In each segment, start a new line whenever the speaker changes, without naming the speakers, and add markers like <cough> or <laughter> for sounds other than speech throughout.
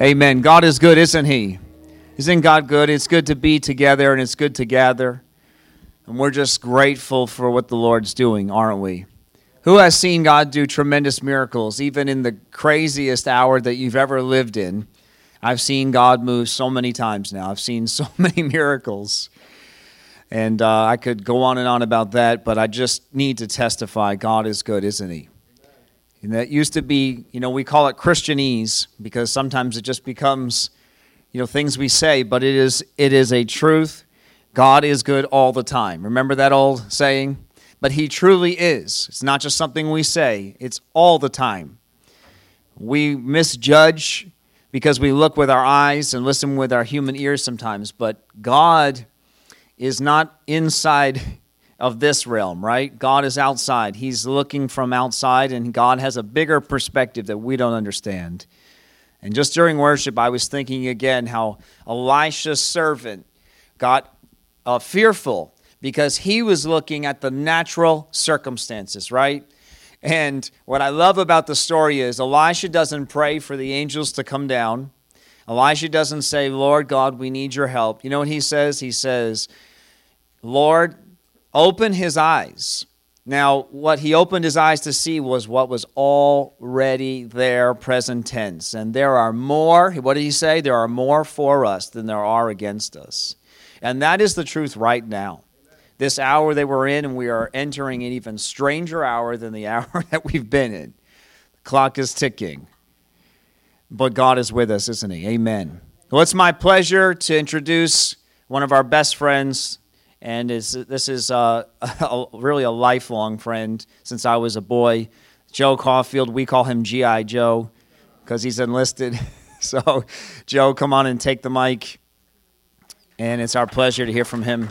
Amen. God is good, isn't He? Isn't God good? It's good to be together and it's good to gather. And we're just grateful for what the Lord's doing, aren't we? Who has seen God do tremendous miracles, even in the craziest hour that you've ever lived in? I've seen God move so many times now. I've seen <laughs> so many miracles. And uh, I could go on and on about that, but I just need to testify God is good, isn't He? And that used to be, you know, we call it Christianese because sometimes it just becomes, you know, things we say, but it is it is a truth. God is good all the time. Remember that old saying? But he truly is. It's not just something we say, it's all the time. We misjudge because we look with our eyes and listen with our human ears sometimes, but God is not inside of this realm, right? God is outside. He's looking from outside, and God has a bigger perspective that we don't understand. And just during worship, I was thinking again how Elisha's servant got uh, fearful because he was looking at the natural circumstances, right? And what I love about the story is Elisha doesn't pray for the angels to come down. Elisha doesn't say, Lord God, we need your help. You know what he says? He says, Lord, open his eyes. Now, what he opened his eyes to see was what was already there, present tense. And there are more, what did he say? There are more for us than there are against us. And that is the truth right now. This hour that we're in, and we are entering an even stranger hour than the <laughs> hour that we've been in. The clock is ticking. But God is with us, isn't He? Amen. Well, it's my pleasure to introduce one of our best friends, and is, this is uh, <laughs> a, really a lifelong friend since I was a boy. Joe Caulfield, we call him G.I. Joe because he's enlisted. <laughs> so, Joe, come on and take the mic. And it's our pleasure to hear from him.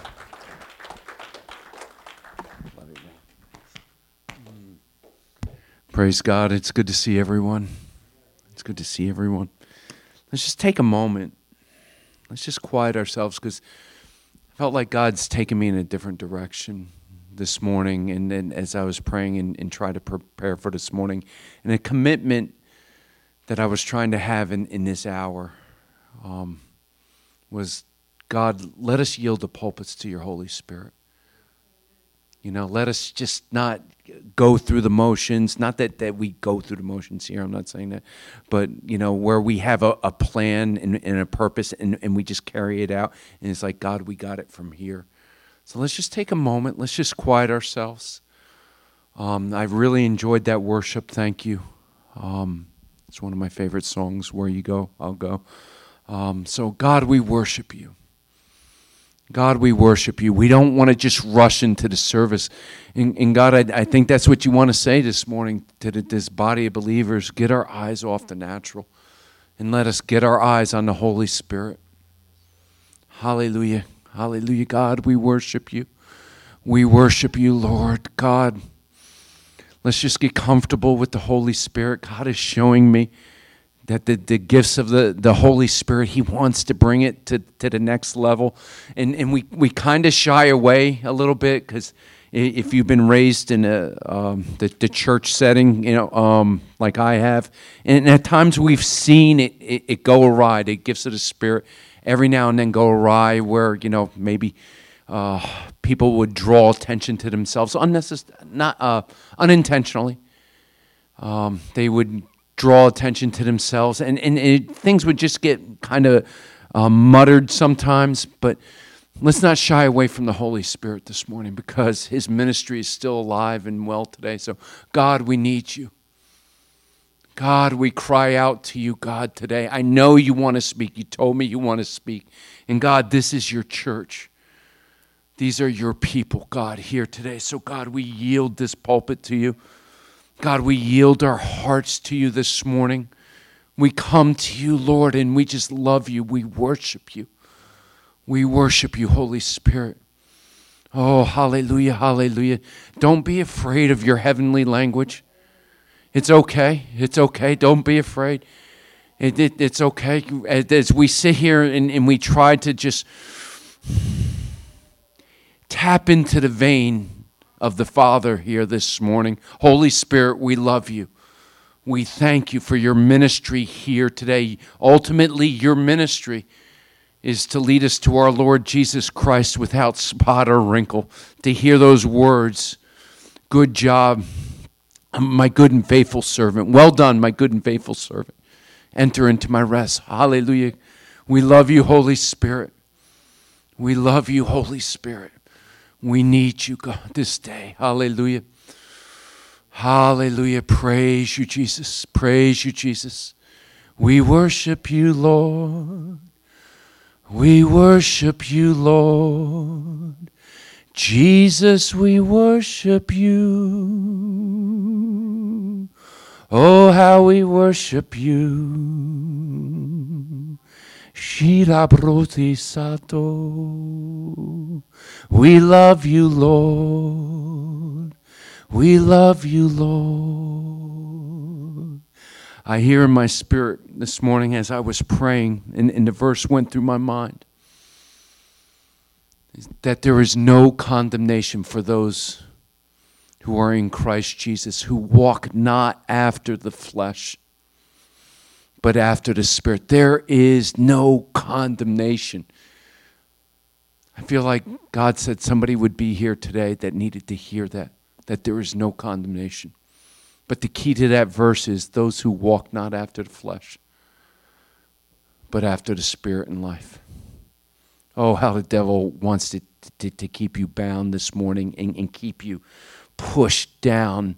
Praise God. It's good to see everyone. It's good to see everyone. Let's just take a moment. Let's just quiet ourselves because felt like God's taken me in a different direction this morning. And then as I was praying and, and trying to prepare for this morning, and a commitment that I was trying to have in, in this hour um, was God, let us yield the pulpits to your Holy Spirit. You know, let us just not go through the motions. Not that, that we go through the motions here, I'm not saying that. But, you know, where we have a, a plan and, and a purpose and, and we just carry it out. And it's like, God, we got it from here. So let's just take a moment. Let's just quiet ourselves. Um, I've really enjoyed that worship. Thank you. Um, it's one of my favorite songs. Where you go, I'll go. Um, so, God, we worship you. God, we worship you. We don't want to just rush into the service. And, and God, I, I, think that's what you want to say this morning to this body of believers. Get our eyes off the natural and let us get our eyes on the Holy Spirit. Hallelujah. Hallelujah. God, we worship you. We worship you, Lord. God, let's just get comfortable with the Holy Spirit. God is showing me that the, the gifts of the, the Holy Spirit, He wants to bring it to, to the next level. And, and we, we kind of shy away a little bit because if you've been raised in a, um, the, the church setting, you know, um, like I have, and at times we've seen it, it, it, go awry, the gifts of the Spirit every now and then go awry where, you know, maybe uh, people would draw attention to themselves unnecessarily, not uh, unintentionally. Um, they would draw attention to themselves, and, and it, things would just get kind of uh, muttered sometimes. But let's not shy away from the Holy Spirit this morning because His ministry is still alive and well today. So, God, we need you. God, we cry out to you, God, today. I know you want to speak. You told me you want to speak. And God, this is your church. These are your people, God, here today. So, God, we yield this pulpit to you. God, we yield our hearts to you this morning. We come to you, Lord, and we just love you. We worship you. We worship you, Holy Spirit. Oh, hallelujah, hallelujah. Don't be afraid of your heavenly language. It's okay. It's okay. Don't be afraid. It, it, it's okay. As we sit here and, and we try to just tap into the vein of the Father here this morning. Holy Spirit, we love you. We thank you for your ministry here today. Ultimately, your ministry is to lead us to our Lord Jesus Christ without spot or wrinkle, to hear those words Good job, my good and faithful servant. Well done, my good and faithful servant. Enter into my rest. Hallelujah. We love you, Holy Spirit. We love you, Holy Spirit. We need you, God, this day. Hallelujah. Hallelujah. Praise you, Jesus. Praise you, Jesus. We worship you, Lord. We worship you, Lord. Jesus, we worship you. Oh, how we worship you. Shirabroti Sato. We love you, Lord. We love you, Lord. I hear in my spirit this morning as I was praying, and, and the verse went through my mind that there is no condemnation for those who are in Christ Jesus, who walk not after the flesh, but after the Spirit. There is no condemnation. I feel like God said somebody would be here today that needed to hear that, that there is no condemnation. But the key to that verse is those who walk not after the flesh, but after the Spirit and life. Oh, how the devil wants to, to, to keep you bound this morning and, and keep you pushed down.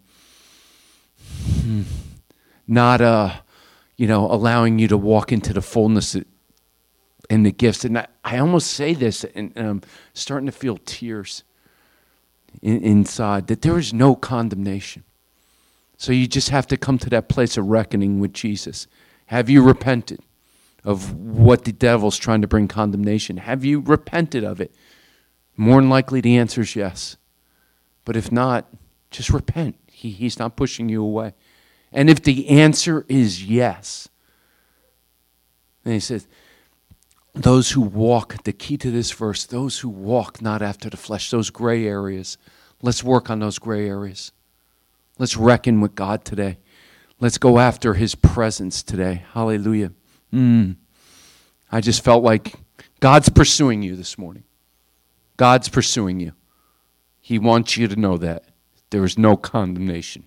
Hmm. Not, uh, you know, allowing you to walk into the fullness and the gifts. And I, I almost say this, and, and I'm starting to feel tears in, inside, that there is no condemnation. So you just have to come to that place of reckoning with Jesus. Have you repented? of what the devil's trying to bring condemnation. Have you repented of it? More than likely, the answer is yes. But if not, just repent. He, he's not pushing you away. And if the answer is yes, then he says, those who walk, the key to this verse, those who walk not after the flesh, those gray areas, let's work on those gray areas. Let's reckon with God today. Let's go after his presence today. Hallelujah. Mm. I just felt like God's pursuing you this morning. God's pursuing you. He wants you to know that there is no condemnation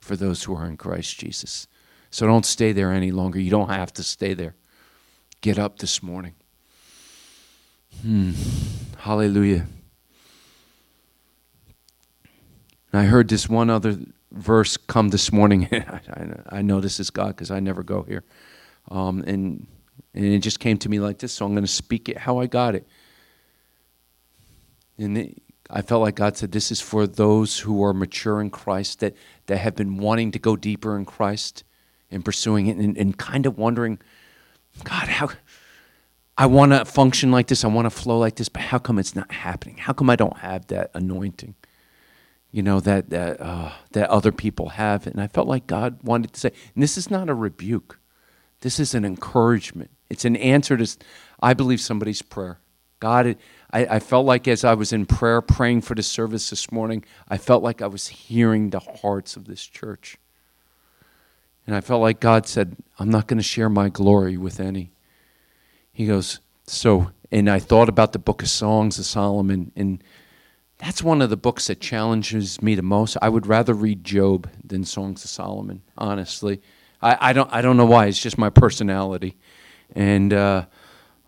for those who are in Christ Jesus. So don't stay there any longer. You don't have to stay there. Get up this morning. Hmm. Hallelujah. I heard this one other verse come this morning. <laughs> I know this is God because I never go here. Um, and, and it just came to me like this, so I'm going to speak it how I got it. And it, I felt like God said, This is for those who are mature in Christ, that, that have been wanting to go deeper in Christ and pursuing it and, and kind of wondering, God, how. I want to function like this. I want to flow like this, but how come it's not happening? How come I don't have that anointing? You know that that uh, that other people have, and I felt like God wanted to say, and this is not a rebuke. This is an encouragement. It's an answer to, I believe, somebody's prayer. God, I, I felt like as I was in prayer, praying for the service this morning, I felt like I was hearing the hearts of this church. And I felt like God said, I'm not going to share my glory with any. He goes, So, and I thought about the book of Songs of Solomon, and that's one of the books that challenges me the most. I would rather read Job than Songs of Solomon, honestly. I, I don't I don't know why. It's just my personality, and uh,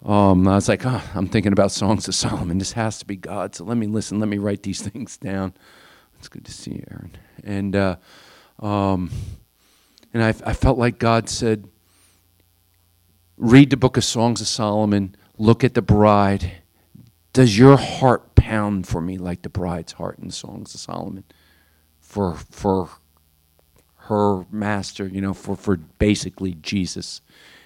um, I was like, oh, I'm thinking about songs of Solomon. This has to be God. So let me listen. Let me write these <laughs> things down. It's good to see you, Aaron. And uh, um, and I, I felt like God said, read the book of Songs of Solomon. Look at the bride. Does your heart pound for me like the bride's heart in Songs of Solomon? For for her master, you know, for, for basically Jesus.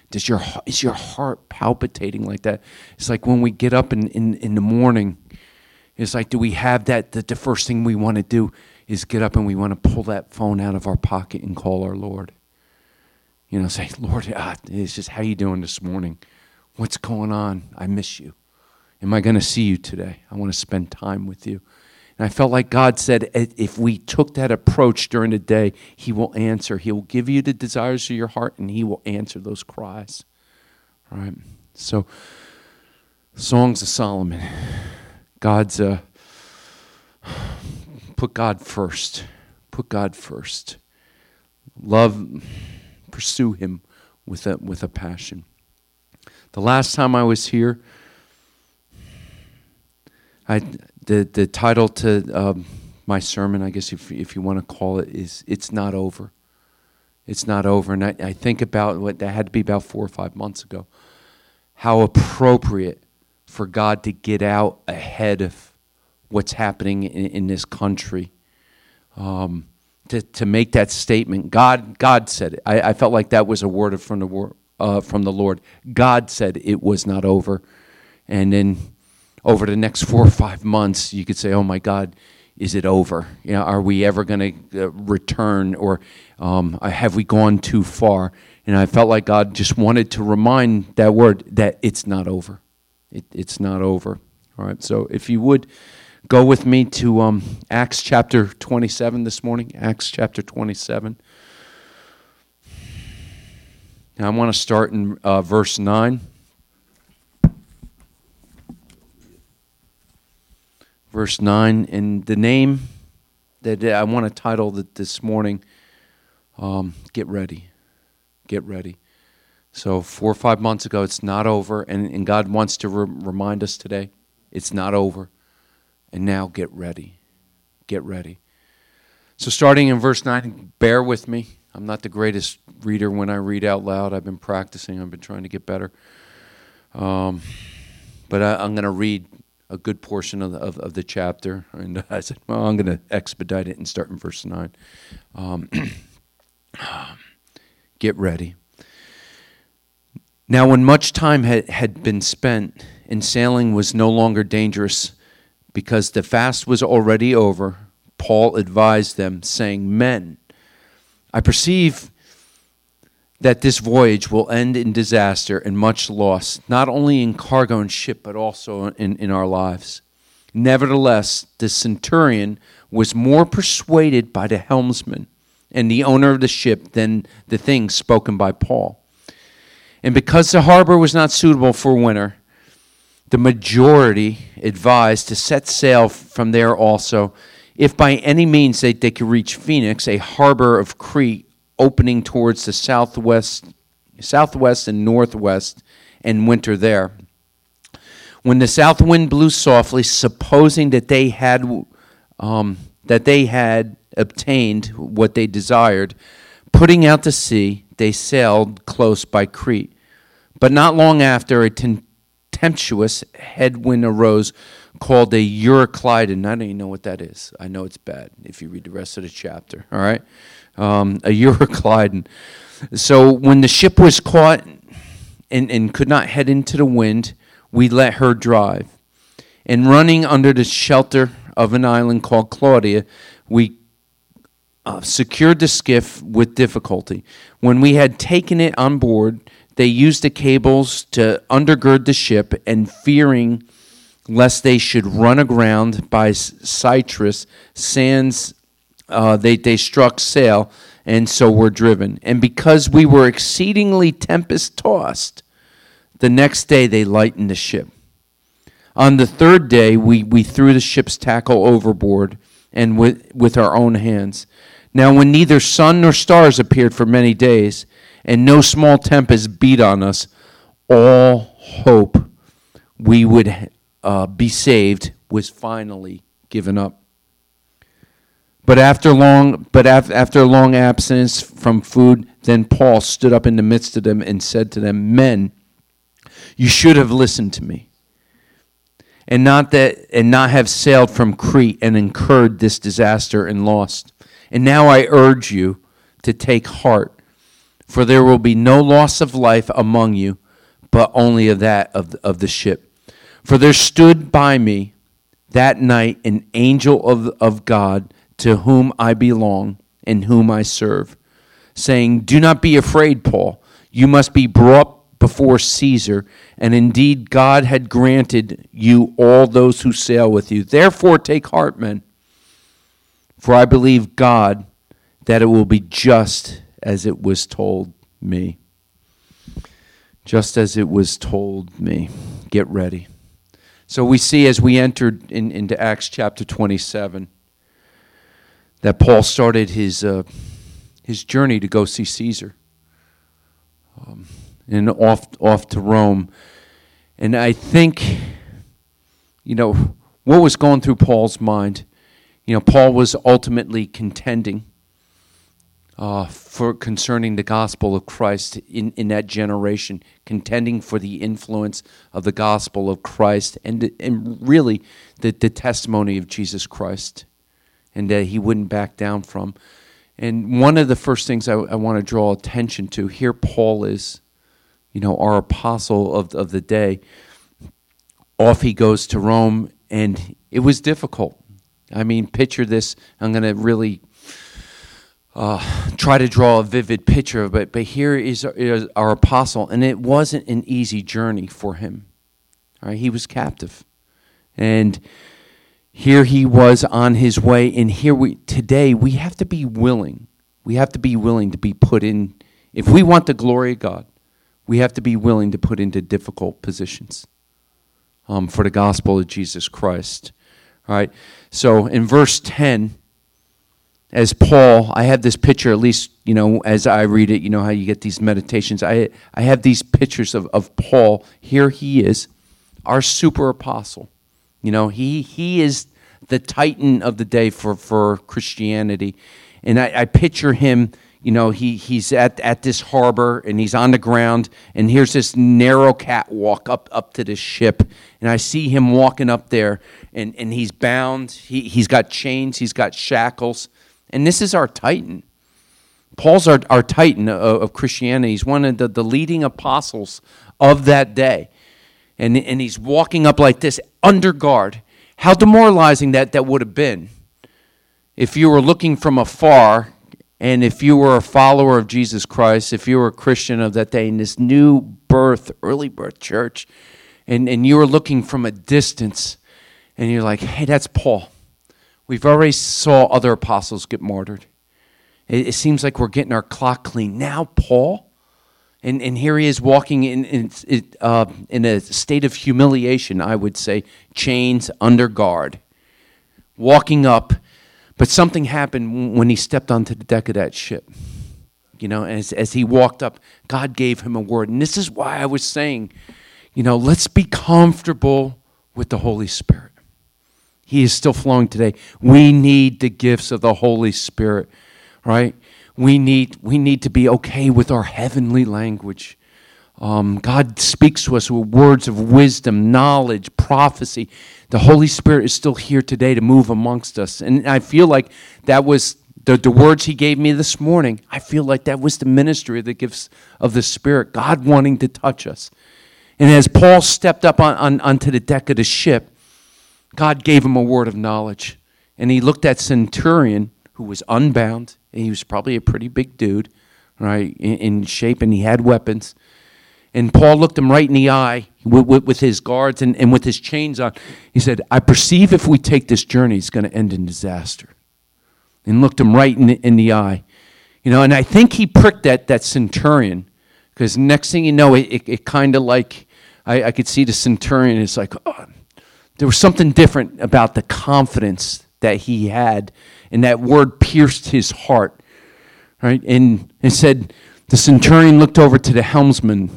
Does your, is your heart palpitating like that? It's like when we get up in, in, in the morning, it's like, do we have that? That the first thing we want to do is get up and we want to pull that phone out of our pocket and call our Lord. You know, say, Lord, ah, it's just how you doing this morning? What's going on? I miss you. Am I going to see you today? I want to spend time with you. And I felt like God said, if we took that approach during the day, He will answer. He will give you the desires of your heart, and He will answer those cries. All right. So, Songs of Solomon. God's uh, put God first. Put God first. Love, pursue Him with a with a passion. The last time I was here, I the the title to um, my sermon, I guess if if you want to call it, is "It's Not Over." It's not over, and I, I think about what that had to be about four or five months ago. How appropriate for God to get out ahead of what's happening in, in this country. Um, to, to make that statement. God, God said it. I, I felt like that was a word from the, uh, from the Lord. God said it was not over. And then over the next four or five months, you could say, oh my God, is it over? You know, are we ever going to uh, return or um, have we gone too far? And I felt like God just wanted to remind that word that it's not over. It, it's not over. All right, so if you would go with me to um, Acts chapter 27 this morning. Acts chapter 27. Now I want to start in uh, verse 9. Verse 9, and the name that I want to title it this morning, um, Get Ready. Get Ready. So, four or five months ago, it's not over, and, and God wants to re- remind us today it's not over. And now get ready. Get ready. So, starting in verse 9, bear with me. I'm not the greatest reader when I read out loud. I've been practicing, I've been trying to get better. Um, but I, am going to read a good portion of the, of, of, the chapter. And <laughs> I said, well, I'm going to expedite it and start in verse 9. Um, <clears throat> get ready. Now, when much time had, had been spent and sailing was no longer dangerous, because the fast was already over, Paul advised them, saying, Men, I perceive that this voyage will end in disaster and much loss, not only in cargo and ship, but also in, in our lives. Nevertheless, the centurion was more persuaded by the helmsman and the owner of the ship than the things spoken by Paul. And because the harbor was not suitable for winter, the majority advised to set sail from there also, if by any means they, they could reach Phoenix, a harbor of Crete opening towards the southwest, southwest and northwest, and winter there. When the south wind blew softly, supposing that they had um, that they had obtained what they desired, putting out to sea, they sailed close by Crete. But not long after, a tempestuous headwind arose called a Euroclydon. I don't even know what that is. I know it's bad if you read the rest of the chapter. All right? Um, a Euroclydon. <laughs> So when the ship was caught and, and could not head into the wind, we let her drive. And running under the shelter of an island called Clauda, we uh, secured the skiff with difficulty. When we had taken it on board, they used the cables to undergird the ship, and fearing lest they should run aground by Syrtis sands, uh, they, they struck sail, and so were driven. And because we were exceedingly tempest tossed, the next day they lightened the ship. On the third day, we, we threw the ship's tackle overboard and with, with our own hands. Now, when neither sun nor stars appeared for many days, and no small tempest beat on us, all hope we would uh, be saved was finally given up. But after long, but af- after a long absence from food, then Paul stood up in the midst of them and said to them, "Men, you should have listened to me, and not that, and not have sailed from Crete and incurred this disaster and lost. And now I urge you to take heart." For there will be no loss of life among you, but only of that of, of the ship. For there stood by me that night an angel of, of God to whom I belong and whom I serve, saying, Do not be afraid, Paul. You must be brought before Caesar, and indeed God had granted you all those who sail with you. Therefore, take heart, men. For I believe God that it will be just as it was told me. Just as it was told me. Get ready. So we see as we entered in, into Acts chapter 27 that Paul started his, uh, his journey to go see Caesar um, and off, off to Rome. And I think, you know, what was going through Paul's mind? You know, Paul was ultimately contending uh, for concerning the gospel of Christ in, in that generation, contending for the influence of the gospel of Christ and, and really the, the testimony of Jesus Christ, and that he wouldn't back down from. And one of the first things I, I want to draw attention to here, Paul is, you know, our apostle of, of the day. Off he goes to Rome, and it was difficult. I mean, picture this. I'm going to really uh, try to draw a vivid picture of it, but here is, is our apostle, and it wasn't an easy journey for him. Right? He was captive. And here he was on his way, and here we today we have to be willing. We have to be willing to be put in if we want the glory of God, we have to be willing to put into difficult positions um, for the gospel of Jesus Christ. All right. So in verse 10, as Paul, I have this picture, at least, you know, as I read it, you know how you get these meditations. I, I have these pictures of, of Paul. Here he is, our super apostle. You know, he, he is the titan of the day for, for Christianity. And I, I picture him, you know, he, he's at, at this harbor and he's on the ground, and here's this narrow catwalk up, up to this ship. And I see him walking up there, and, and he's bound. He, he's got chains, he's got shackles and this is our titan. Paul's our, our titan of, of Christianity. He's one of the, the leading apostles of that day. And, and he's walking up like this, under guard. How demoralizing that, that would have been if you were looking from afar and if you were a follower of Jesus Christ, if you were a Christian of that day in this new birth, early birth church, and, and you were looking from a distance and you're like, hey, that's Paul. We've already saw other apostles get martyred. It, it seems like we're getting our clock clean. Now, Paul, and, and here he is walking in, in, uh, in a state of humiliation, I would say, chains under guard, walking up. But something happened when he stepped onto the deck of that ship. You know, as, as he walked up, God gave him a word. And this is why I was saying, you know, let's be comfortable with the Holy Spirit. He is still flowing today. We need the gifts of the Holy Spirit, right? We need, we need to be okay with our heavenly language. Um, God speaks to us with words of wisdom, knowledge, prophecy. The Holy Spirit is still here today to move amongst us. And I feel like that was the, the words He gave me this morning. I feel like that was the ministry of the gifts of the Spirit, God wanting to touch us. And as Paul stepped up on, on, onto the deck of the ship, God gave him a word of knowledge. And he looked at Centurion, who was unbound. He was probably a pretty big dude, right, in, in shape, and he had weapons. And Paul looked him right in the eye with, with, with his guards and, and with his chains on. He said, I perceive if we take this journey, it's going to end in disaster. And looked him right in the, in the eye. You know, and I think he pricked that, that centurion because next thing you know, it, it, it kind of like, I, I could see the centurion, it's like, oh, there was something different about the confidence that he had, and that word pierced his heart. Right? And it said, the centurion looked over to the helmsman,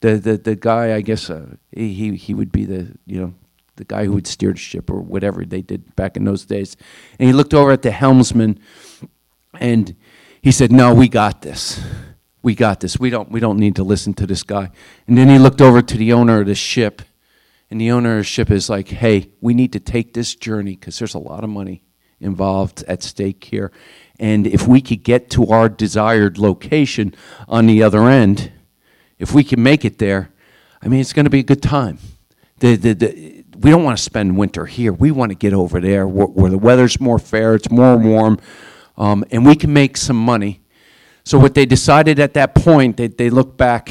the, the, the guy, I guess uh, he, he would be the, you know, the guy who would steer the ship or whatever they did back in those days. And he looked over at the helmsman and he said, No, we got this. We got this. We don't, we don't need to listen to this guy. And then he looked over to the owner of the ship and the owner of the ship is like, hey, we need to take this journey because there's a lot of money involved at stake here. And if we could get to our desired location on the other end, if we can make it there, I mean, it's going to be a good time. The, the, the, we don't want to spend winter here. We want to get over there where, where the weather's more fair, it's more warm, um, and we can make some money. So, what they decided at that point, they, they looked back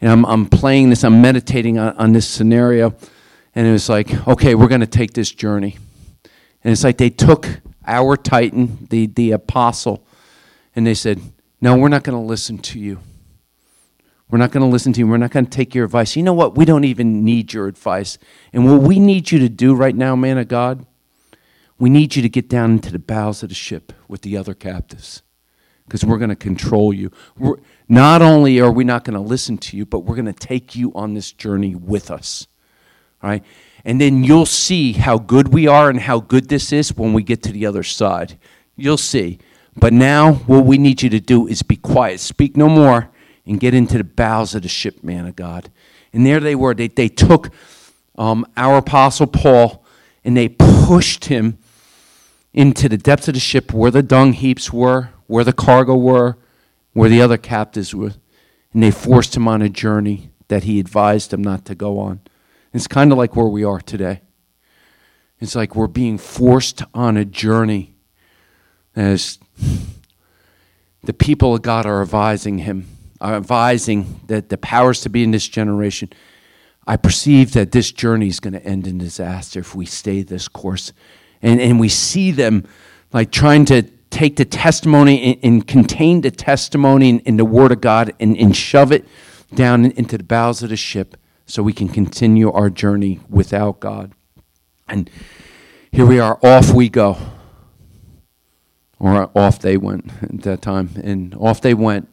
and I'm, I'm playing this, I'm meditating on, on this scenario, and it was like, okay, we're going to take this journey. And it's like they took our Titan, the, the apostle, and they said, No, we're not going to listen to you. We're not going to listen to you. We're not going to take your advice. You know what? We don't even need your advice. And what we need you to do right now, man of God, we need you to get down into the bows of the ship with the other captives because we're going to control you. We're, not only are we not going to listen to you, but we're going to take you on this journey with us. All right? And then you'll see how good we are and how good this is when we get to the other side. You'll see. But now, what we need you to do is be quiet, speak no more, and get into the bows of the ship, man of God. And there they were. They, they took um, our apostle Paul and they pushed him into the depths of the ship where the dung heaps were, where the cargo were, where the other captives were, and they forced him on a journey that he advised them not to go on. It's kind of like where we are today. It's like we're being forced on a journey as the people of God are advising him, are advising that the powers to be in this generation. I perceive that this journey is going to end in disaster if we stay this course. And, and we see them like trying to take the testimony and, and contain the testimony in, in, the Word of God and, and shove it down into the bowels of the ship so we can continue our journey without God. And here we are, off we go. Or off they went at that time. And off they went.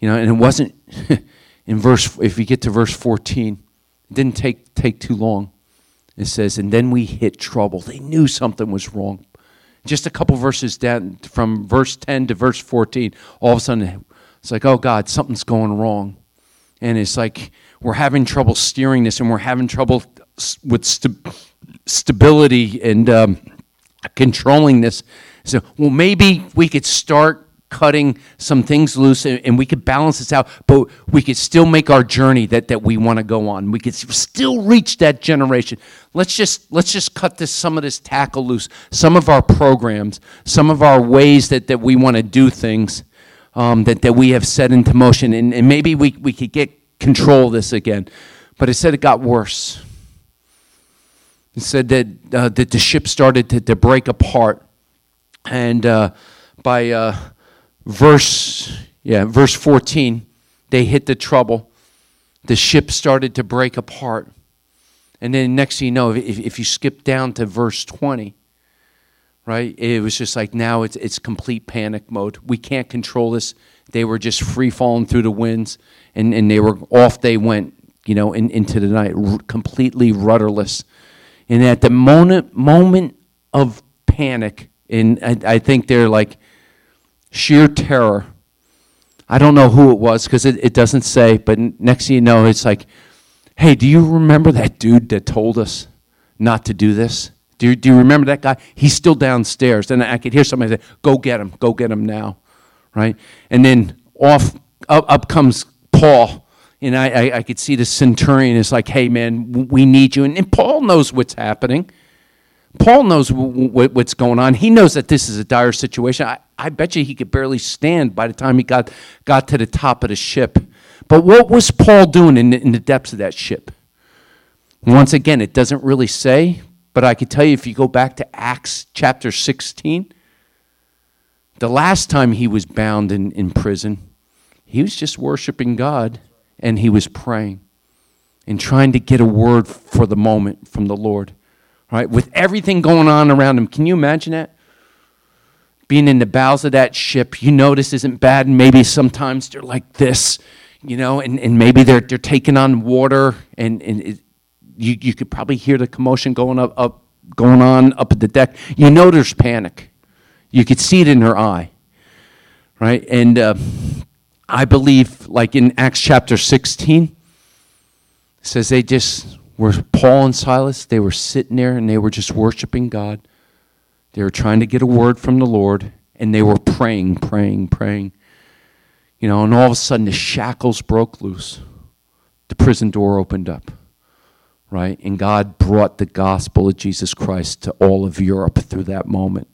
You know, and it wasn't <laughs> in verse, if you get to verse 14, it didn't take, take too long. It says, and then we hit trouble. They knew something was wrong. Just a couple verses down from verse 10 to verse 14, all of a sudden it's like, oh God, something's going wrong. And it's like we're having trouble steering this and we're having trouble with st- stability and um, controlling this. So, well, maybe we could start cutting some things loose and, and, we could balance this out, but we could still make our journey that, that we want to go on. We could still reach that generation. Let's just let's just cut this some of this tackle loose. Some of our programs, some of our ways that, that we want to do things um, that, that we have set into motion, and, and maybe we, we could get control of this again. But it said it got worse. It said that, uh, that the ship started to, to break apart. And uh, by uh, verse yeah verse 14 they hit the trouble the ship started to break apart and then next thing you know if, if you skip down to verse 20 right it was just like now it's, it's complete panic mode we can't control this they were just free falling through the winds and, and they were off they went you know in, into the night r- completely rudderless and at the moment moment of panic and I, I think they're like sheer terror. I don't know who it was because it, it doesn't say, but next thing you know, it's like, hey, do you remember that dude that told us not to do this? Do you, do you remember that guy? He's still downstairs. And I could hear somebody say, go get him, go get him now, right? And then off, up, up comes Paul. And I, I, I could see the centurion is like, hey, man, we need you. And, and Paul knows what's happening. Paul knows w- w- what's going on. He knows that this is a dire situation. I, I bet you he could barely stand by the time he got, got to the top of the ship. But what was Paul doing in the, in the depths of that ship? Once again, it doesn't really say, but I can tell you if you go back to Acts chapter 16, the last time he was bound in, in prison, he was just worshiping God and he was praying and trying to get a word for the moment from the Lord. Right? With everything going on around him. Can you imagine that? being in the bows of that ship, you know this isn't bad, and maybe sometimes they're like this, you know, and, and maybe they're, they're taking on water, and, and it, you, you could probably hear the commotion going up, up, going on up at the deck. You know there's panic. You could see it in her eye, right? And uh, I believe, like in Acts chapter 16, says they just were, Paul and Silas, they were sitting there and they were just worshiping God they were trying to get a word from the Lord, and they were praying, praying, praying. You know, and all of a sudden the shackles broke loose. The prison door opened up, right? And God brought the gospel of Jesus Christ to all of Europe through that moment.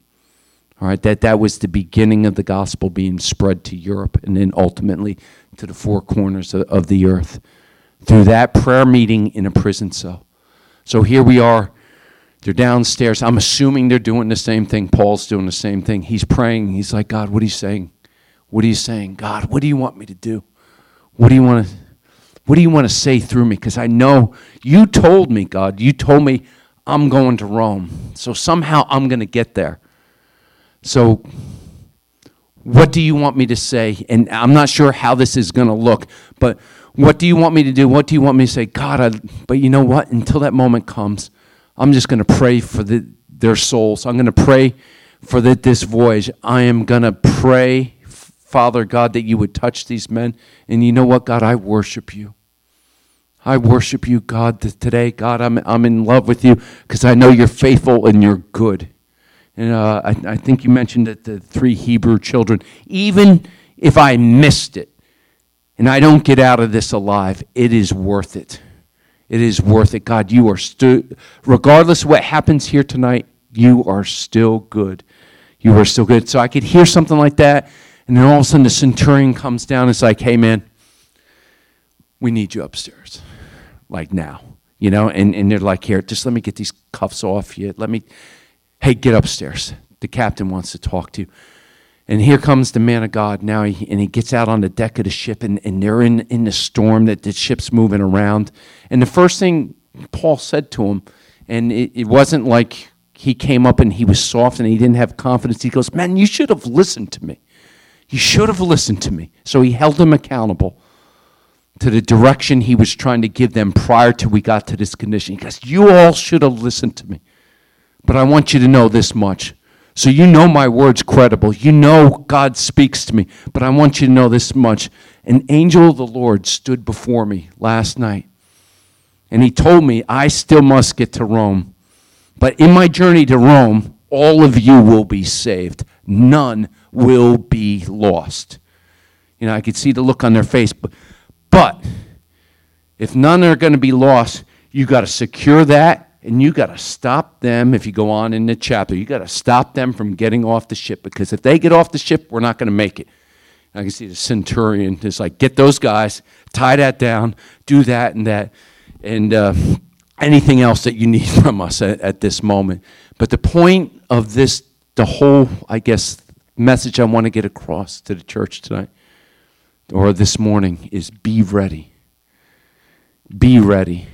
All right, that, that was the beginning of the gospel being spread to Europe and then ultimately to the four corners of, of the earth through that prayer meeting in a prison cell. So here we are They're downstairs. I'm assuming they're doing the same thing. Paul's doing the same thing. He's praying. He's like, God, what are you saying? What are you saying? God, what do you want me to do? What do you want to what do you want to say through me? Because I know you told me, God, you told me I'm going to Rome. So somehow I'm going to get there. So what do you want me to say? And I'm not sure how this is going to look, but what do you want me to do? What do you want me to say? God, I, but you know what? Until that moment comes, I'm just going to pray for the, their souls. I'm going to pray for the, this voyage. I am going to pray, Father God, that you would touch these men. And you know what, God? I worship you. I worship you, God, today. God, I'm, I'm in love with you because I know you're faithful and you're good. And uh, I, I think you mentioned that the three Hebrew children, even if I missed it and I don't get out of this alive, it is worth it. It is worth it. God, you are still, regardless of what happens here tonight, you are still good. You are still good. So I could hear something like that, and then all of a sudden the centurion comes down and it's like, hey, man, we need you upstairs, like now. You know, and, and they're like, here, just let me get these cuffs off you. Let me, hey, get upstairs. The captain wants to talk to you. And here comes the man of God now, and he gets out on the deck of the ship, and, and they're in, in the storm that the ship's moving around. And the first thing Paul said to him, and it, it wasn't like he came up and he was soft and he didn't have confidence. He goes, Man, you should have listened to me. You should have listened to me. So he held them accountable to the direction he was trying to give them prior to we got to this condition. He goes, You all should have listened to me. But I want you to know this much so you know my word's credible. You know God speaks to me. But I want you to know this much. An angel of the Lord stood before me last night. And he told me I still must get to Rome. But in my journey to Rome, all of you will be saved. None will be lost. You know, I could see the look on their face. But, but if none are going to be lost, you got to secure that and you got to stop them if you go on in the chapter you got to stop them from getting off the ship because if they get off the ship we're not going to make it i can see the centurion is like get those guys tie that down do that and that and uh, anything else that you need <laughs> from us at, at this moment but the point of this the whole i guess message i want to get across to the church tonight or this morning is be ready be ready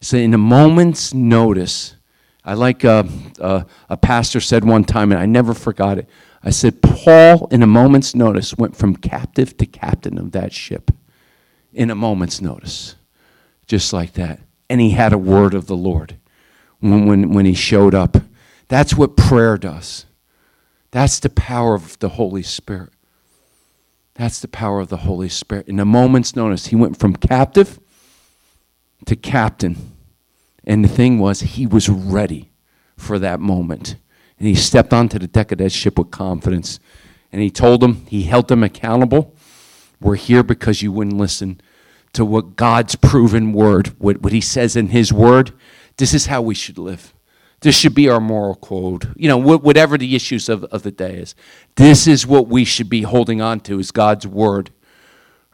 so, in a moment's notice, I like a, uh, uh, a, pastor said one time, and I never forgot it. I said, Paul, in a moment's notice, went from captive to captain of that ship. In a moment's notice. Just like that. And he had a word of the Lord when, when, when he showed up. That's what prayer does. That's the power of the Holy Spirit. That's the power of the Holy Spirit. In a moment's notice, he went from captive to captain. And the thing was, he was ready for that moment. And he stepped onto the deck of that ship with confidence. And he told them, he held them accountable. We're here because you wouldn't listen to what God's proven word, what, what he says in his word. This is how we should live. This should be our moral code. You know, whatever the issues of, of the day is. This is what we should be holding on to is God's word.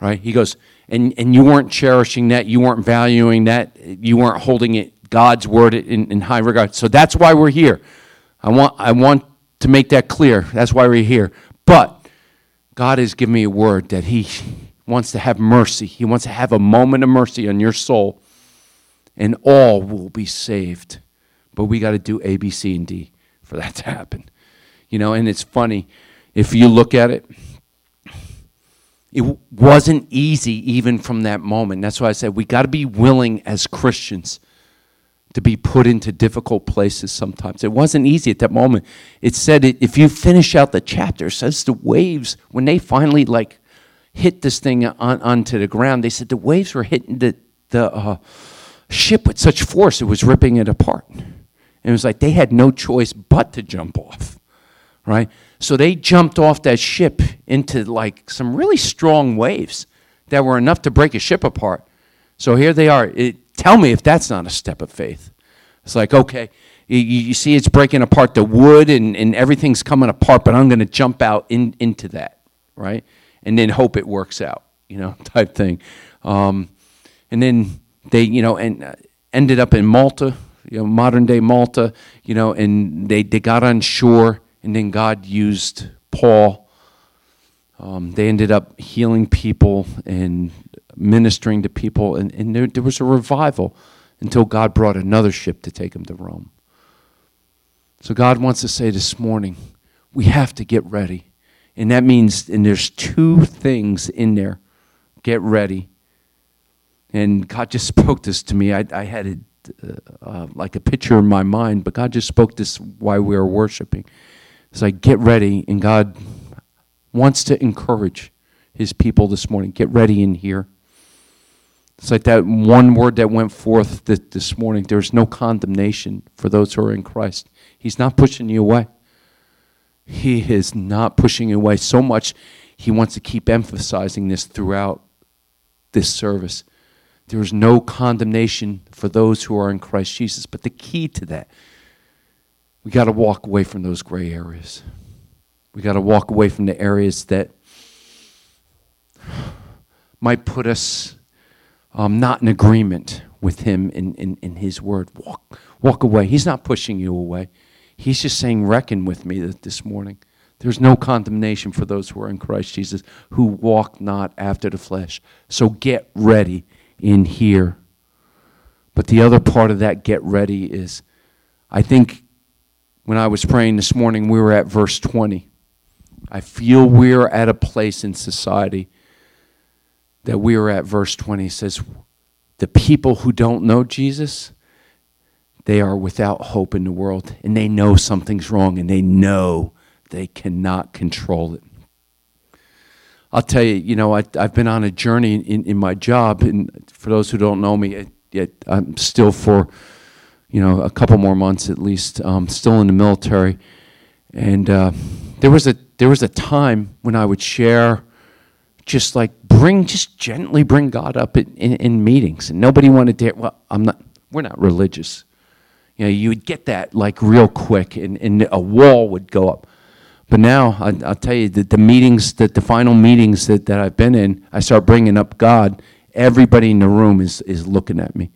Right? He goes, and, and you weren't cherishing that, you weren't valuing that, you weren't holding it God's word in, in high regard. So that's why we're here. I want, I want to make that clear. That's why we're here. But God has given me a word that He wants to have mercy. He wants to have a moment of mercy on your soul, and all will be saved. But we got to do A, B, C, and D for that <laughs> to happen. You know, and it's funny if you look at it it wasn't easy even from that moment. That's why I said we got to be willing as Christians to be put into difficult places sometimes. It wasn't easy at that moment. It said it, if you finish out the chapter, says the waves, when they finally like hit this thing on, onto the ground, they said the waves were hitting the, the uh, ship with such force it was ripping it apart. And it was like they had no choice but to jump off, right? So they jumped off that ship into like some really strong waves that were enough to break a ship apart. So here they are. It, tell me if that's not a step of faith. It's like, okay, you, you see it's breaking apart the wood and, and everything's coming apart, but I'm going to jump out in, into that, right? And then hope it works out, you know, <laughs> type thing. Um, and then they, you know, and uh, ended up in Malta, you know, modern day Malta, you know, and they, they got on shore, and then God used Paul. Um, they ended up healing people and ministering to people, and, and there, there was a revival until God brought another ship to take them to Rome. So God wants to say this morning, we have to get ready. And that means, and there's two things in there get ready. And God just <laughs> spoke this to me. I, I had it uh, uh, like a picture in my mind, but God just spoke this while we were worshiping. It's like, get ready. And God wants to encourage his people this morning. Get ready in here. It's like that one word that went forth this morning. There's no condemnation for those who are in Christ. He's not pushing you away. He is not pushing you away so much. He wants to keep emphasizing this throughout this service. There is no condemnation for those who are in Christ Jesus. But the key to that, we got to walk away from those gray areas. We got to walk away from the areas that might put us um, not in agreement with Him in, in, in His Word. Walk, walk away. He's not pushing you away. He's just saying, Reckon with me this morning. There's no condemnation for those who are in Christ Jesus, who walk not after the flesh. So get ready in here. But the other part of that get ready is, I think when I was praying this morning, we were at verse 20. I feel we're at a place in society that we are at verse 20 It says, The people who don't know Jesus, they are without hope in the world, and they know something's wrong, and they know they cannot control it. I'll tell you, you know, I, have been on a journey in, in my job, and for those who don't know me, yet I'm still for, you know, a couple more months at least, um, still in the military. And uh, there was a there was a time when I would share just like bring, just gently bring God up in, in, in meetings. And nobody wanted to, well, I'm not, we're not religious. You know, you would get that like real quick and, and a wall would go up. But now, I, will tell you, that the meetings, that the final meetings that, that I've been in, I start bringing up God. Everybody in the room is, is looking at me.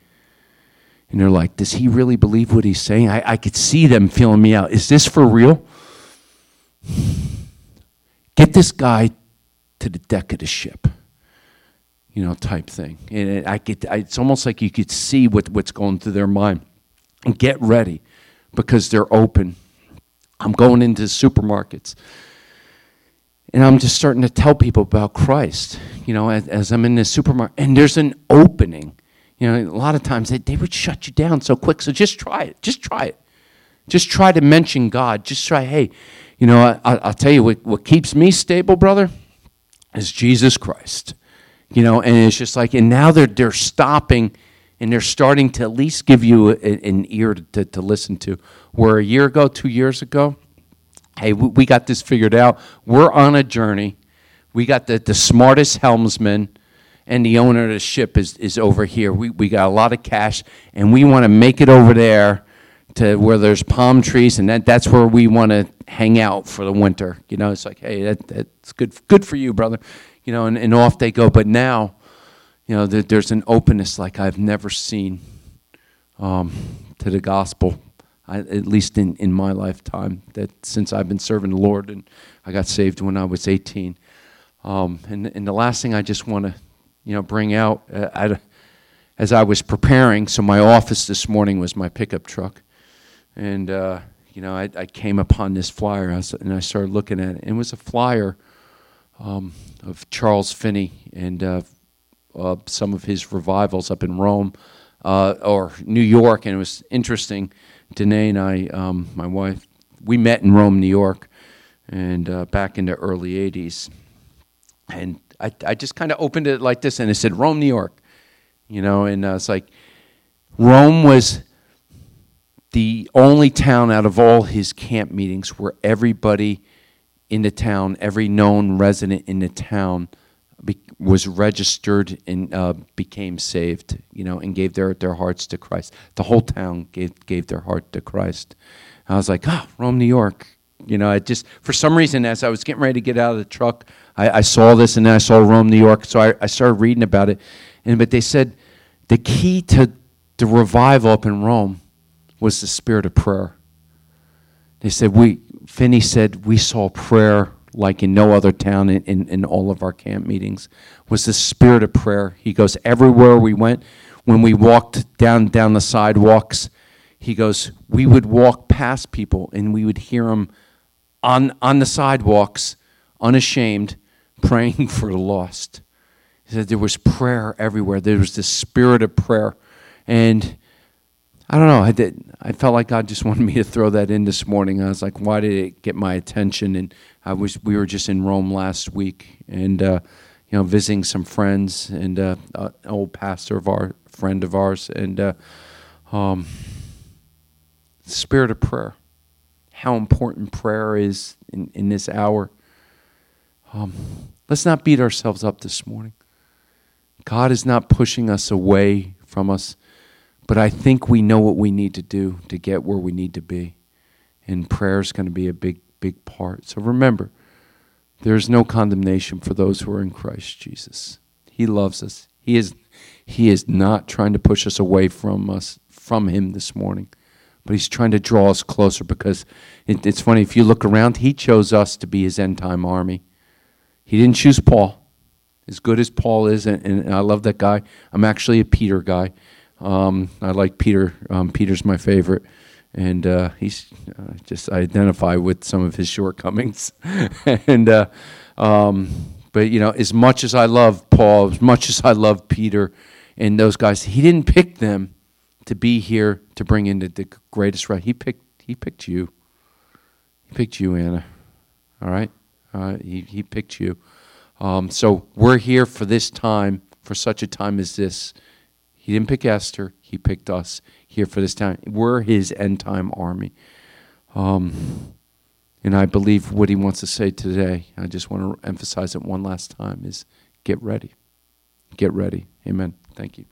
And they're like, does he really believe what he's saying? I, I could see them feeling me out. Is this for real? Get this guy to the deck of the ship, you know, type thing. And I get, it's almost like you could see what, what's going through their mind. And get ready because they're open. I'm going into supermarkets. And I'm just starting to tell people about Christ, you know, as, as I'm in this supermarket. And there's an opening. You know, a lot of times they, they would shut you down so quick. So just try it. Just try it. Just try to mention God. Just try, hey, you know, I, will tell you what, what keeps me stable, brother, is Jesus Christ. You know, and it's just like, and now they're, they're stopping and they're starting to at least give you a, an ear to, to listen to. Where a year ago, two years ago, hey, we, got this figured out. We're on a journey. We got the, the smartest helmsman, and the owner of the ship is, is over here. We, we got a lot of cash, and we want to make it over there to where there's palm trees, and that, that's where we want to hang out for the winter. You know, it's like, hey, that, that's good, good for you, brother. You know, and, and off they go. But now, you know, there, there's an openness like I've never seen um, to the gospel, I, at least in, in my lifetime, that since I've been serving the Lord and I got saved when I was 18. Um, and, and the last thing I just want to, you know, bring out, uh, I, as I was preparing, so my office this morning was my pickup truck. And, uh, you know, I, I came upon this flyer and I started looking at it. It was a flyer um, of Charles Finney and uh, uh, some of his revivals up in Rome uh, or New York. And it was interesting. Danae and I, um, my wife, we met in Rome, New York, and uh, back in the early 80s. And I, I just kind of opened it like this and it said, Rome, New York. You know, and uh, it's like, Rome was the only town out of all his camp meetings where everybody in the town, every known resident in the town, was registered and uh, became saved, you know, and gave their, their hearts to Christ. The whole town gave, gave their heart to Christ. I was like, oh, Rome, New York. You know, I just, for some reason, as I was getting ready to get out of the truck, I, I saw this and then I saw Rome, New York. So I, I started reading about it. And, but they said the key to the revival up in Rome was the spirit of prayer. They said, we, Finney said, we saw prayer like in no other town in, in, in all of our camp meetings, was the spirit of prayer. He goes, everywhere we went, when we walked down, down the sidewalks, he goes, we would walk past people and we would hear them on, on the sidewalks, unashamed, <laughs> praying for the lost. He said there was prayer everywhere. There was the spirit of prayer. And I don't know. I did. I felt like God just wanted me to throw that in this morning. I was like, why did it get my attention? And I was. We were just in Rome last week, and uh, you know, visiting some friends and uh, an old pastor of our friend of ours, and uh, um, spirit of prayer. How important prayer is in, in this hour. Um, let's not beat ourselves up this morning. God is not pushing us away from us. But I think we know what we need to do to get where we need to be. And prayer is going to be a big, big part. So remember, there's no condemnation for those who are in Christ Jesus. He loves us. He is, he is not trying to push us away from us, from Him this morning. But He's trying to draw us closer because it, it's funny, if you look around, He chose us to be His end time army. He didn't choose Paul. As good as Paul is, and, and I love that guy, I'm actually a Peter guy. Um, I like Peter. Um, Peter's my favorite, and uh, he's uh, just identify with some of his shortcomings. <laughs> and uh, um, but you know, as much as I love Paul, as much as I love Peter, and those guys, he didn't pick them to be here to bring in the, the greatest right. He picked. He picked you. He picked you, Anna. All right. He he picked you. Um, so we're here for this time, for such a time as this. He didn't pick Esther, he picked us here for this time. We're his end time army. Um, and I believe what he wants to say today, I just want to emphasize it one last time, is get ready. Get ready. Amen. Thank you.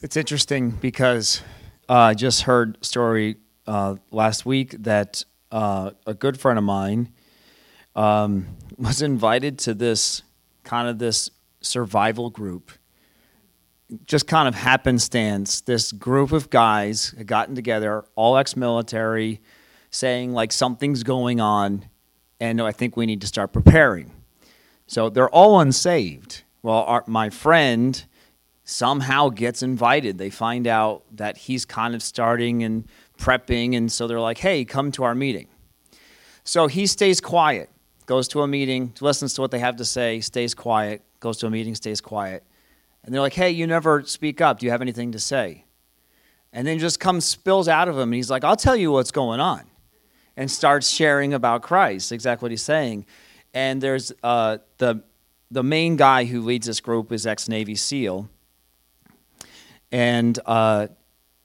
It's interesting because uh, I just heard story uh, last week that uh, a good friend of mine um, <laughs> was invited to this kind of this survival group. Just kind of happenstance, this group of guys had gotten together, all ex-military, saying like something's going on, and I think we need to start preparing. So they're all unsaved. Well, our, my friend somehow gets invited. They find out that he's kind of starting and prepping, and so they're like, "Hey, come to our meeting." So he stays quiet goes to a meeting, listens to what they have to say, stays quiet, goes to a meeting, stays quiet. And they're like, hey, you never speak up. Do you have anything to say? And then just comes, spills out of him, and he's like, I'll tell you what's going on. And starts sharing about Christ, exactly what he's saying. And there's uh, the, the main guy who leads this group is ex Navy SEAL. And uh,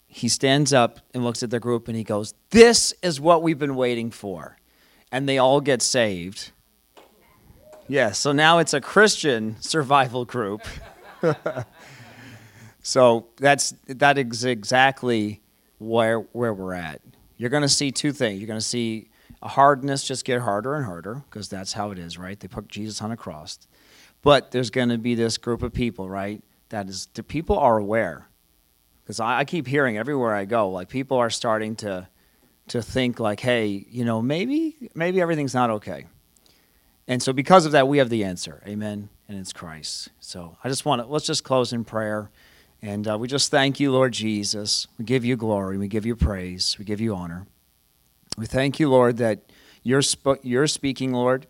he stands up and looks at the group and he goes, This is what we've been waiting for and they all get saved. Yeah, so now it's a Christian survival group. <laughs> so that's that is exactly where where we're at. You're going to see two things. You're going to see a hardness just get harder and harder because that's how it is, right? They put Jesus on a cross. But there's going to be this group of people, right? That is the people are aware. Because I, I keep hearing everywhere I go, like people are starting to to think like, hey, you know, maybe maybe everything's not okay. And so because of that, we have the answer. Amen. And it's Christ. So I just want to let's just close in prayer. And uh, we just thank you, Lord Jesus. We give you glory. We give you praise. We give you honor. We thank you, Lord, that you're, sp- you're speaking, Lord,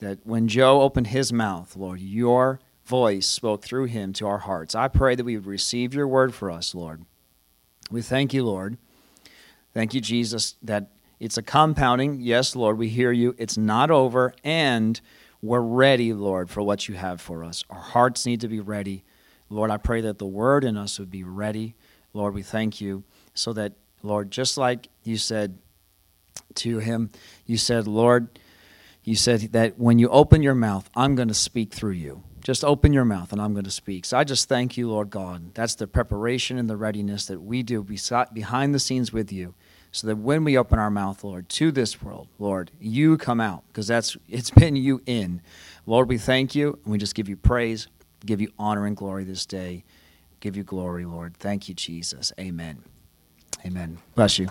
that when Joe opened his mouth, Lord, your voice spoke through him to our hearts. I pray that we would receive your word for us, Lord. We thank you, Lord. Thank you, Jesus, that it's a compounding. Yes, Lord, we hear you. It's not over, and we're ready, Lord, for what you have for us. Our hearts need to be ready. Lord, I pray that the word in us would be ready. Lord, we thank you so that, Lord, just like you said to him, you said, Lord, you said that when you open your mouth, I'm going to speak through you. Just open your mouth and I'm going to speak. So I just thank you, Lord God. That's the preparation and the readiness that we do behind the scenes with you so that when we open our mouth, Lord, to this world, Lord, you come out because that's it's been you in. Lord, we thank you, and we just give you praise, give you honor and glory this day. Give you glory, Lord. Thank you, Jesus. Amen. Amen. Bless you.